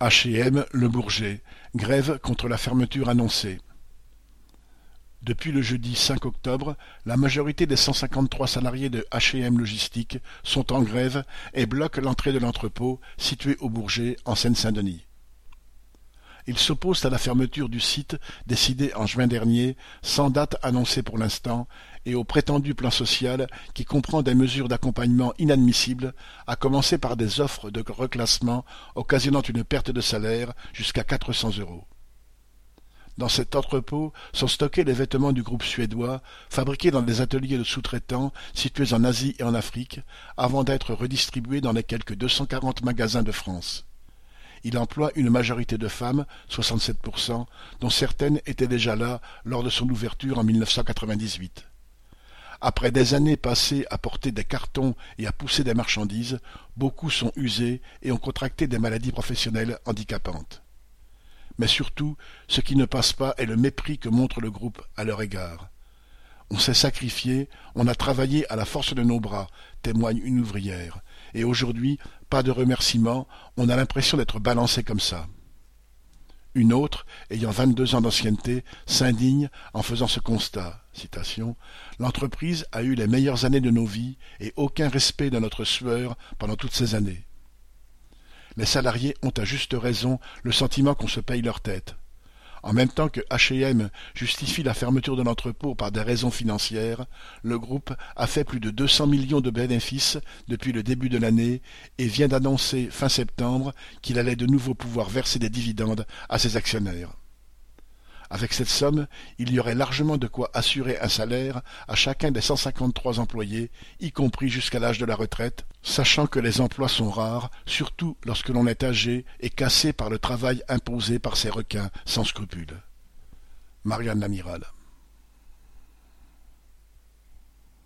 H&M Le Bourget, grève contre la fermeture annoncée. Depuis le jeudi cinq octobre, la majorité des cent cinquante-trois salariés de H&M Logistique sont en grève et bloquent l'entrée de l'entrepôt situé au Bourget, en Seine-Saint-Denis. Ils s'opposent à la fermeture du site décidée en juin dernier, sans date annoncée pour l'instant, et au prétendu plan social qui comprend des mesures d'accompagnement inadmissibles, à commencer par des offres de reclassement occasionnant une perte de salaire jusqu'à quatre cents euros. Dans cet entrepôt sont stockés les vêtements du groupe suédois, fabriqués dans des ateliers de sous-traitants situés en Asie et en Afrique, avant d'être redistribués dans les quelques deux cent quarante magasins de France. Il emploie une majorité de femmes, 67%, dont certaines étaient déjà là lors de son ouverture en 1998. Après des années passées à porter des cartons et à pousser des marchandises, beaucoup sont usés et ont contracté des maladies professionnelles handicapantes. Mais surtout, ce qui ne passe pas est le mépris que montre le groupe à leur égard. On s'est sacrifié, on a travaillé à la force de nos bras, témoigne une ouvrière, et aujourd'hui, pas de remerciements, on a l'impression d'être balancé comme ça. Une autre, ayant vingt-deux ans d'ancienneté, s'indigne en faisant ce constat. L'entreprise a eu les meilleures années de nos vies et aucun respect de notre sueur pendant toutes ces années. Les salariés ont à juste raison le sentiment qu'on se paye leur tête. En même temps que H&M justifie la fermeture de l'entrepôt par des raisons financières, le groupe a fait plus de 200 millions de bénéfices depuis le début de l'année et vient d'annoncer fin septembre qu'il allait de nouveau pouvoir verser des dividendes à ses actionnaires. Avec cette somme, il y aurait largement de quoi assurer un salaire à chacun des cent cinquante-trois employés, y compris jusqu'à l'âge de la retraite, sachant que les emplois sont rares, surtout lorsque l'on est âgé et cassé par le travail imposé par ces requins sans scrupules. Marianne Lamiral